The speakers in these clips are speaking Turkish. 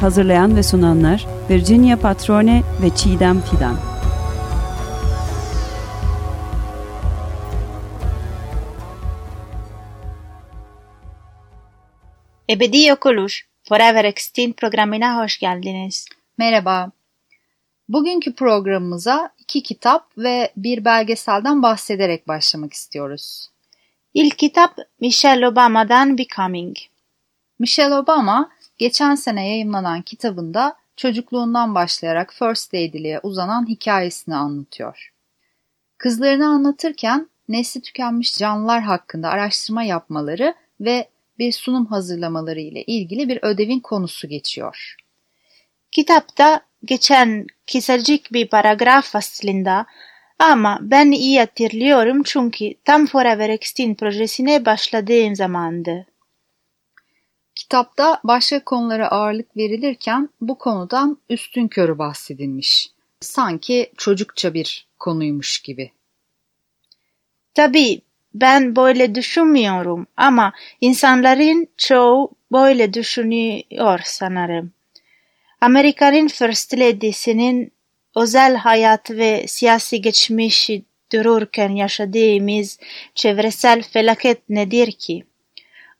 Hazırlayan ve sunanlar Virginia Patrone ve Çiğdem Fidan. Ebedi Yok Olur, Forever Extinct programına hoş geldiniz. Merhaba. Bugünkü programımıza iki kitap ve bir belgeselden bahsederek başlamak istiyoruz. İlk kitap Michelle Obama'dan Becoming. Michelle Obama geçen sene yayımlanan kitabında çocukluğundan başlayarak First Lady'liğe uzanan hikayesini anlatıyor. Kızlarını anlatırken nesli tükenmiş canlılar hakkında araştırma yapmaları ve bir sunum hazırlamaları ile ilgili bir ödevin konusu geçiyor. Kitapta geçen kısacık bir paragraf aslında ama ben iyi hatırlıyorum çünkü tam Forever Extinct projesine başladığım zamandı. Kitapta başka konulara ağırlık verilirken bu konudan üstün körü bahsedilmiş. Sanki çocukça bir konuymuş gibi. Tabii ben böyle düşünmüyorum ama insanların çoğu böyle düşünüyor sanırım. Amerika'nın First Lady'sinin özel hayat ve siyasi geçmişi dururken yaşadığımız çevresel felaket nedir ki?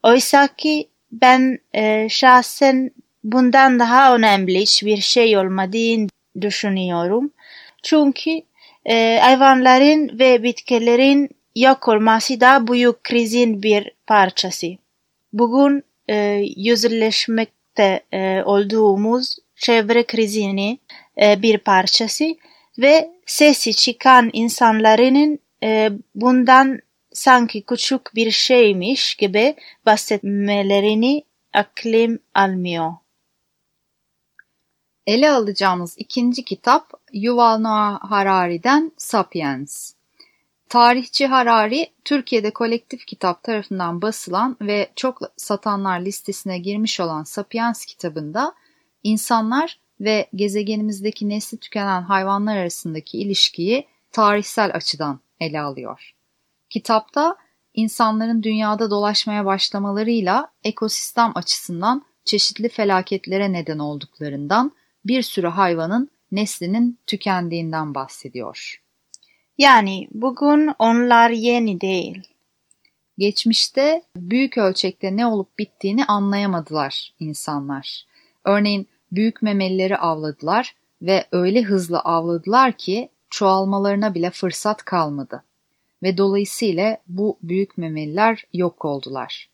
Oysa ki ben e, şahsen bundan daha önemli hiçbir şey olmadığını düşünüyorum. Çünkü e, hayvanların ve bitkilerin yok olması da büyük krizin bir parçası. Bugün e, yüzleşmekte e, olduğumuz çevre krizini e, bir parçası ve sesi çıkan insanların e, bundan sanki küçük bir şeymiş gibi bahsetmelerini aklım almıyor. Ele alacağımız ikinci kitap Yuval Noah Harari'den Sapiens. Tarihçi Harari, Türkiye'de kolektif kitap tarafından basılan ve çok satanlar listesine girmiş olan Sapiens kitabında insanlar ve gezegenimizdeki nesli tükenen hayvanlar arasındaki ilişkiyi tarihsel açıdan ele alıyor. Kitapta insanların dünyada dolaşmaya başlamalarıyla ekosistem açısından çeşitli felaketlere neden olduklarından bir sürü hayvanın neslinin tükendiğinden bahsediyor. Yani bugün onlar yeni değil. Geçmişte büyük ölçekte ne olup bittiğini anlayamadılar insanlar. Örneğin büyük memelileri avladılar ve öyle hızlı avladılar ki çoğalmalarına bile fırsat kalmadı. Ve dolayısıyla bu büyük memeliler yok oldular.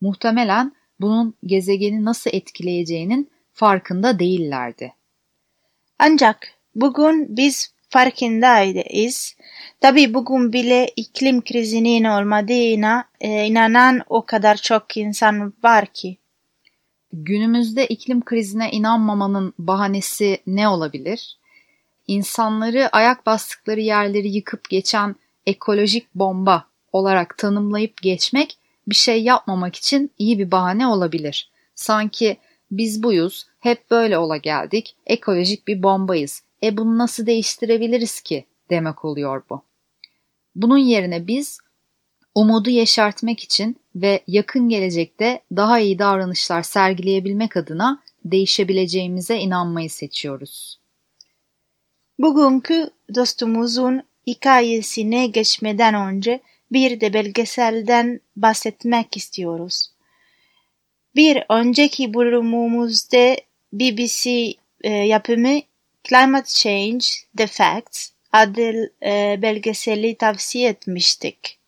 Muhtemelen bunun gezegeni nasıl etkileyeceğinin farkında değillerdi. Ancak bugün biz farkındayız. Tabi bugün bile iklim krizinin olmadığına e, inanan o kadar çok insan var ki. Günümüzde iklim krizine inanmamanın bahanesi ne olabilir? İnsanları ayak bastıkları yerleri yıkıp geçen ekolojik bomba olarak tanımlayıp geçmek bir şey yapmamak için iyi bir bahane olabilir. Sanki biz buyuz, hep böyle ola geldik, ekolojik bir bombayız. E bunu nasıl değiştirebiliriz ki demek oluyor bu. Bunun yerine biz umudu yeşertmek için ve yakın gelecekte daha iyi davranışlar sergileyebilmek adına değişebileceğimize inanmayı seçiyoruz. Bugünkü dostumuzun hikayesine geçmeden önce bir de belgeselden bahsetmek istiyoruz. Bir önceki bölümümüzde BBC e, yapımı Climate Change The Facts adlı e, belgeseli tavsiye etmiştik.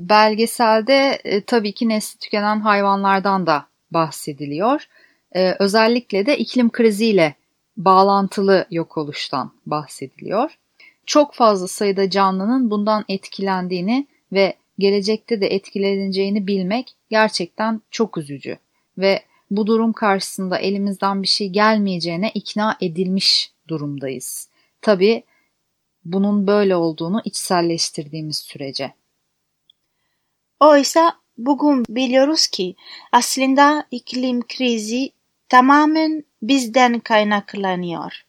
Belgeselde e, tabii ki nesli tükenen hayvanlardan da bahsediliyor. E, özellikle de iklim kriziyle bağlantılı yok oluştan bahsediliyor. Çok fazla sayıda canlının bundan etkilendiğini ve gelecekte de etkileneceğini bilmek gerçekten çok üzücü ve bu durum karşısında elimizden bir şey gelmeyeceğine ikna edilmiş durumdayız. Tabii bunun böyle olduğunu içselleştirdiğimiz sürece. Oysa bugün biliyoruz ki aslında iklim krizi tamamen bizden kaynaklanıyor.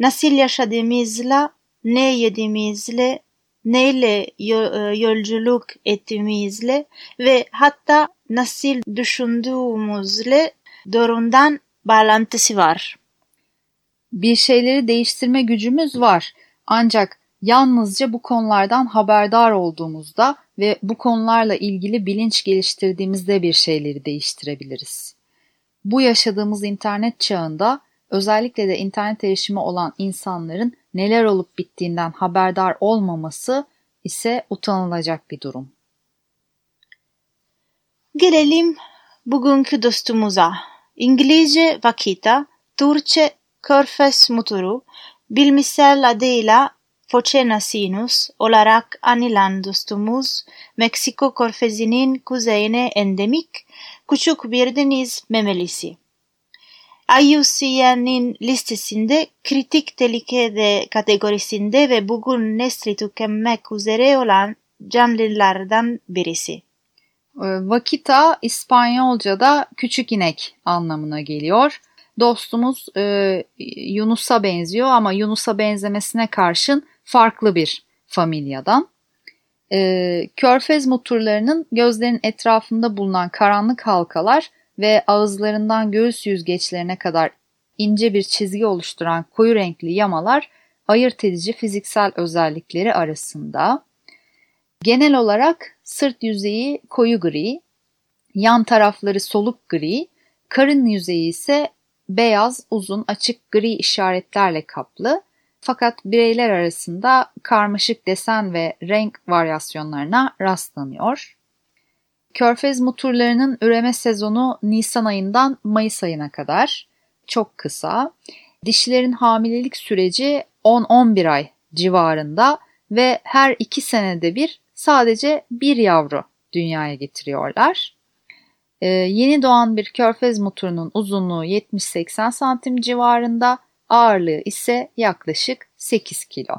Nasıl yaşadığımızla, ne yediğimizle, neyle e, yolculuk ettiğimizle ve hatta nasıl düşündüğümüzle doğrudan bağlantısı var. Bir şeyleri değiştirme gücümüz var. Ancak yalnızca bu konulardan haberdar olduğumuzda ve bu konularla ilgili bilinç geliştirdiğimizde bir şeyleri değiştirebiliriz. Bu yaşadığımız internet çağında özellikle de internet erişimi olan insanların neler olup bittiğinden haberdar olmaması ise utanılacak bir durum. Gelelim bugünkü dostumuza. İngilizce Vakita, Türkçe Körfez Muturu, bilmisel adıyla Phocena sinus olarak anılan dostumuz, Meksiko Körfezi'nin kuzeyine endemik, küçük bir deniz memelisi. IUCN'in listesinde kritik tehlikede kategorisinde ve bugün nesli tükenmek üzere olan canlılardan birisi. Ee, Vakita İspanyolca'da küçük inek anlamına geliyor. Dostumuz e, Yunus'a benziyor ama Yunus'a benzemesine karşın farklı bir familyadan. E, körfez muturlarının gözlerin etrafında bulunan karanlık halkalar ve ağızlarından göğüs yüzgeçlerine kadar ince bir çizgi oluşturan koyu renkli yamalar ayırt edici fiziksel özellikleri arasında. Genel olarak sırt yüzeyi koyu gri, yan tarafları soluk gri, karın yüzeyi ise beyaz, uzun, açık gri işaretlerle kaplı. Fakat bireyler arasında karmaşık desen ve renk varyasyonlarına rastlanıyor. Körfez muturlarının üreme sezonu Nisan ayından Mayıs ayına kadar çok kısa. Dişilerin hamilelik süreci 10-11 ay civarında ve her iki senede bir sadece bir yavru dünyaya getiriyorlar. Ee, yeni doğan bir körfez muturunun uzunluğu 70-80 santim civarında, ağırlığı ise yaklaşık 8 kilo.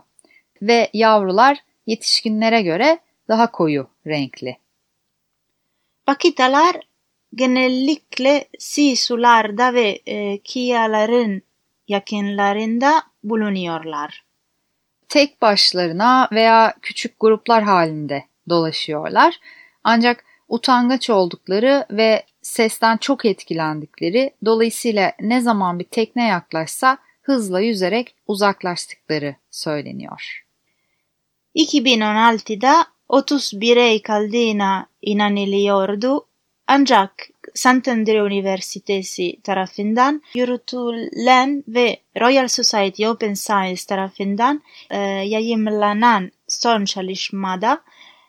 Ve yavrular yetişkinlere göre daha koyu renkli. Pakitalar genellikle si sularda ve e, kiyaların yakınlarında bulunuyorlar. Tek başlarına veya küçük gruplar halinde dolaşıyorlar. Ancak utangaç oldukları ve sesten çok etkilendikleri dolayısıyla ne zaman bir tekne yaklaşsa hızla yüzerek uzaklaştıkları söyleniyor. 2016'da 30 birey kaldığına inanılıyordu ancak Santander Üniversitesi tarafından yürütülen ve Royal Society Open Science tarafından e, yayımlanan son çalışmada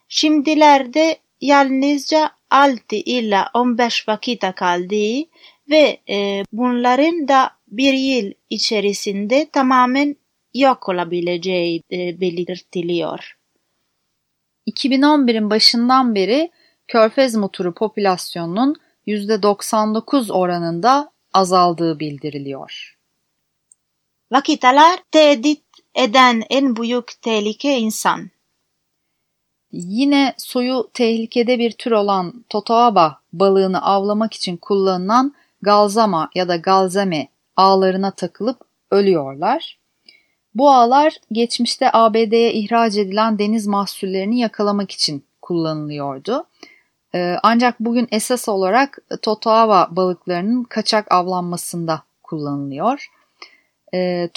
şimdilerde yalnızca 6 ila 15 vakit kaldığı ve e, bunların da bir yıl içerisinde tamamen yok olabileceği e, belirtiliyor. 2011'in başından beri körfez muturu popülasyonunun %99 oranında azaldığı bildiriliyor. Vakitalar tehdit eden en büyük tehlike insan. Yine soyu tehlikede bir tür olan totoaba balığını avlamak için kullanılan galzama ya da galzame ağlarına takılıp ölüyorlar. Bu ağlar geçmişte ABD'ye ihraç edilen deniz mahsullerini yakalamak için kullanılıyordu. Ee, ancak bugün esas olarak totoaba balıklarının kaçak avlanmasında kullanılıyor. E,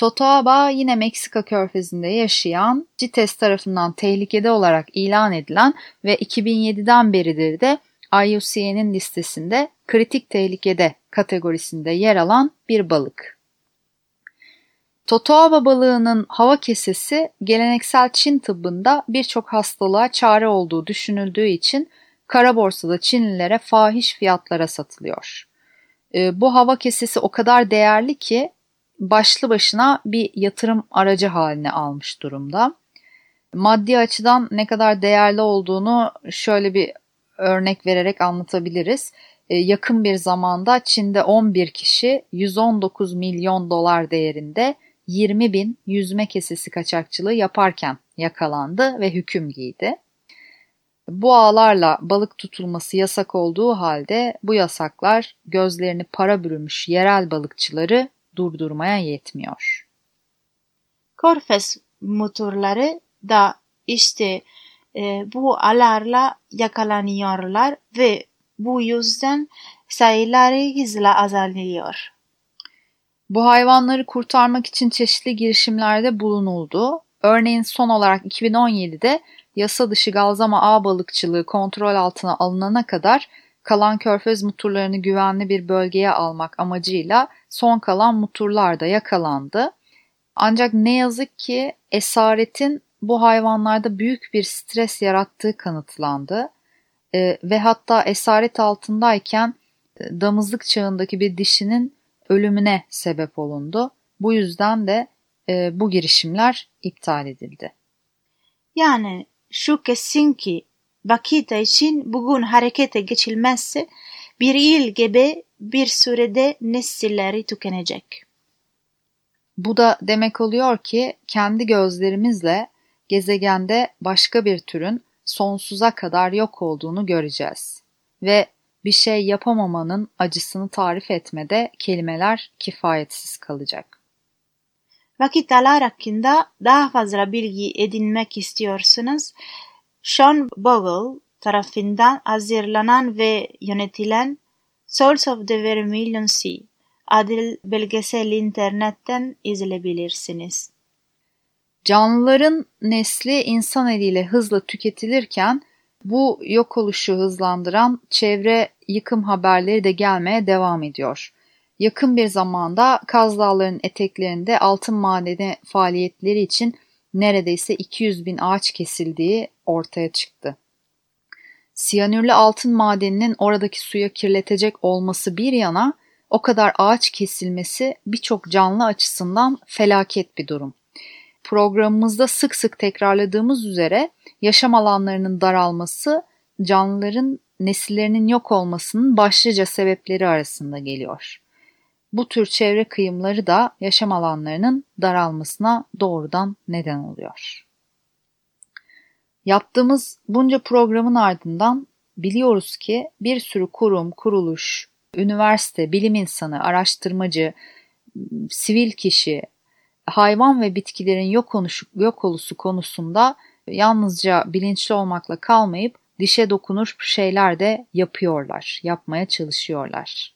yine Meksika körfezinde yaşayan CITES tarafından tehlikede olarak ilan edilen ve 2007'den beridir de IUCN'in listesinde kritik tehlikede kategorisinde yer alan bir balık. Totoaba balığının hava kesesi geleneksel Çin tıbbında birçok hastalığa çare olduğu düşünüldüğü için kara borsada Çinlilere fahiş fiyatlara satılıyor. E, bu hava kesesi o kadar değerli ki başlı başına bir yatırım aracı haline almış durumda. Maddi açıdan ne kadar değerli olduğunu şöyle bir örnek vererek anlatabiliriz. E, yakın bir zamanda Çin'de 11 kişi 119 milyon dolar değerinde 20 bin yüzme kesesi kaçakçılığı yaparken yakalandı ve hüküm giydi. Bu ağlarla balık tutulması yasak olduğu halde bu yasaklar gözlerini para bürümüş yerel balıkçıları durdurmaya yetmiyor. Korfes motorları da işte e, bu alarla yakalanıyorlar ve bu yüzden sayıları hızla azalıyor. Bu hayvanları kurtarmak için çeşitli girişimlerde bulunuldu. Örneğin son olarak 2017'de yasa dışı galzama ağ balıkçılığı kontrol altına alınana kadar kalan körfez muturlarını güvenli bir bölgeye almak amacıyla son kalan muturlar da yakalandı. Ancak ne yazık ki esaretin bu hayvanlarda büyük bir stres yarattığı kanıtlandı. E, ve hatta esaret altındayken e, damızlık çağındaki bir dişinin ölümüne sebep olundu. Bu yüzden de e, bu girişimler iptal edildi. Yani şu kesin ki Bakita için bugün harekete geçilmezse bir yıl gibi bir sürede nesilleri tükenecek. Bu da demek oluyor ki kendi gözlerimizle gezegende başka bir türün sonsuza kadar yok olduğunu göreceğiz. Ve bir şey yapamamanın acısını tarif etmede kelimeler kifayetsiz kalacak. Vakitler hakkında daha fazla bilgi edinmek istiyorsanız Sean Bogle tarafından hazırlanan ve yönetilen Souls of the Vermilion Sea adlı belgesel internetten izleyebilirsiniz. Canlıların nesli insan eliyle hızla tüketilirken bu yok oluşu hızlandıran çevre yıkım haberleri de gelmeye devam ediyor. Yakın bir zamanda Kaz Dağları'nın eteklerinde altın madeni faaliyetleri için neredeyse 200 bin ağaç kesildiği ortaya çıktı. Siyanürlü altın madeninin oradaki suya kirletecek olması bir yana o kadar ağaç kesilmesi birçok canlı açısından felaket bir durum. Programımızda sık sık tekrarladığımız üzere yaşam alanlarının daralması canlıların nesillerinin yok olmasının başlıca sebepleri arasında geliyor. Bu tür çevre kıyımları da yaşam alanlarının daralmasına doğrudan neden oluyor. Yaptığımız bunca programın ardından biliyoruz ki bir sürü kurum, kuruluş, üniversite, bilim insanı, araştırmacı, sivil kişi, hayvan ve bitkilerin yok, oluşu, yok olusu konusunda yalnızca bilinçli olmakla kalmayıp dişe dokunur şeyler de yapıyorlar, yapmaya çalışıyorlar.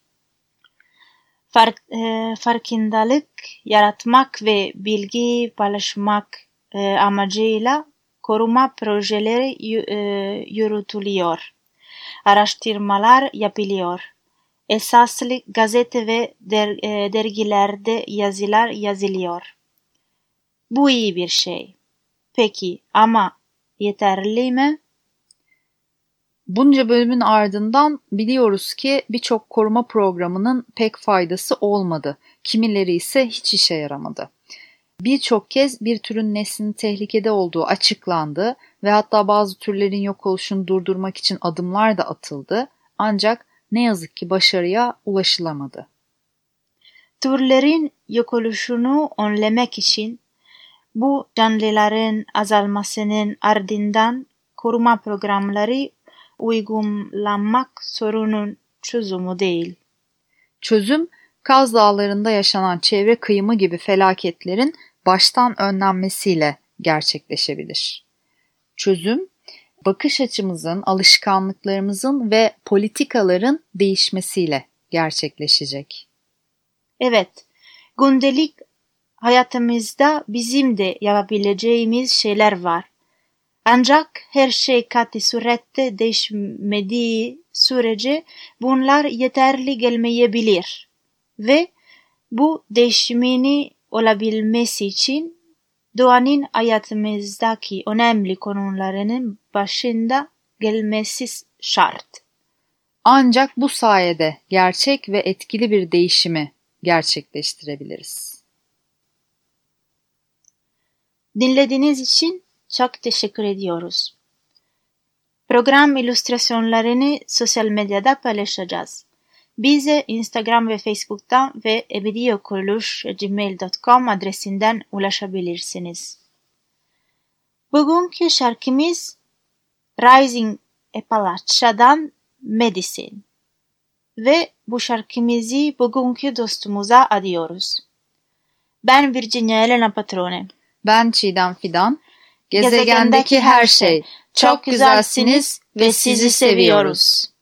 Fark, e, farkındalık yaratmak ve bilgi paylaşmak e, amacıyla koruma projeleri e, yürütülüyor. Araştırmalar yapılıyor. Esaslı gazete ve der, e, dergilerde yazılar yazılıyor. Bu iyi bir şey. Peki ama yeterli mi? Bunca bölümün ardından biliyoruz ki birçok koruma programının pek faydası olmadı. Kimileri ise hiç işe yaramadı. Birçok kez bir türün neslinin tehlikede olduğu açıklandı ve hatta bazı türlerin yok oluşunu durdurmak için adımlar da atıldı. Ancak ne yazık ki başarıya ulaşılamadı. Türlerin yok oluşunu önlemek için bu canlıların azalmasının ardından koruma programları uygulanmak sorunun çözümü değil. Çözüm, Kaz Dağları'nda yaşanan çevre kıyımı gibi felaketlerin baştan önlenmesiyle gerçekleşebilir. Çözüm, bakış açımızın, alışkanlıklarımızın ve politikaların değişmesiyle gerçekleşecek. Evet, gündelik hayatımızda bizim de yapabileceğimiz şeyler var. Ancak her şey katı surette değişmediği sürece bunlar yeterli gelmeyebilir ve bu değişimini olabilmesi için doğanın hayatımızdaki önemli konularının başında gelmesi şart. Ancak bu sayede gerçek ve etkili bir değişimi gerçekleştirebiliriz. Dinlediğiniz için çok teşekkür ediyoruz. Program illüstrasyonlarını sosyal medyada paylaşacağız. Bize Instagram ve Facebook'tan ve ebediyokuruluş.gmail.com adresinden ulaşabilirsiniz. Bugünkü şarkımız Rising Appalachia'dan Medicine ve bu şarkımızı bugünkü dostumuza adıyoruz. Ben Virginia Elena Patrone. Ben Çiğdem Fidan. Gezegendeki her şey. Çok güzelsiniz ve sizi seviyoruz.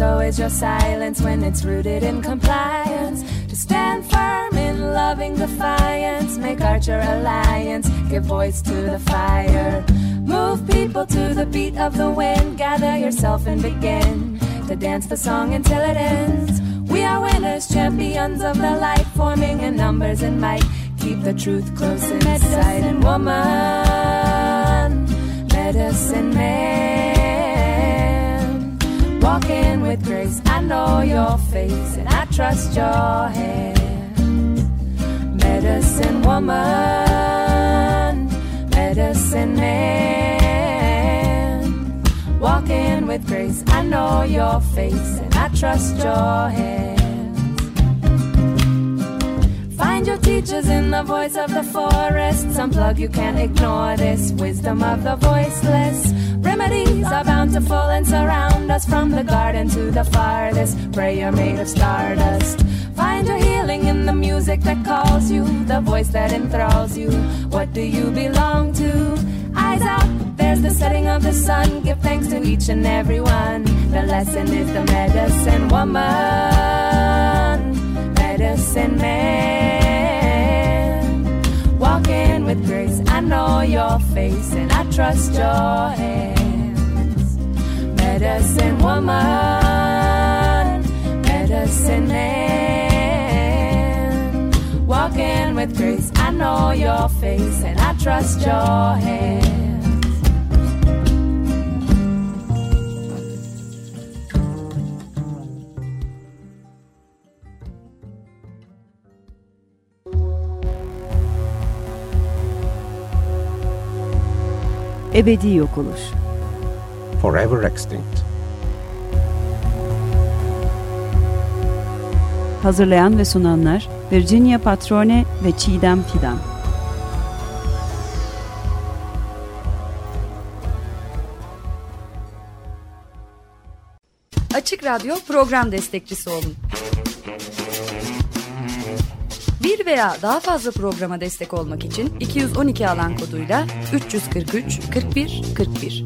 So is your silence when it's rooted in compliance. To stand firm in loving defiance, make Archer alliance, give voice to the fire. Move people to the beat of the wind, gather yourself and begin to dance the song until it ends. We are winners, champions of the light, forming in numbers and might. Keep the truth close in sight, and woman, medicine man walking with grace. I know your face and I trust your hands. Medicine woman, medicine man. Walking with grace. I know your face and I trust your hands. Find your teachers in the voice of the forest. Unplug, you can't ignore this wisdom of the voiceless. Remedies are bountiful and surround us from the garden to the farthest. Prayer made of stardust. Find your healing in the music that calls you, the voice that enthralls you. What do you belong to? Eyes out, there's the setting of the sun. Give thanks to each and every one. The lesson is the medicine woman, medicine man. Walking with grace, I know your face and I trust your hands medicine woman, medicine man. Walking with grace, I know your face and I trust your hands. Ebedi yok oluş forever extinct. Hazırlayan ve sunanlar Virginia Patrone ve Çiğdem Fidan. Açık Radyo program destekçisi olun. Bir veya daha fazla programa destek olmak için 212 alan koduyla 343 41 41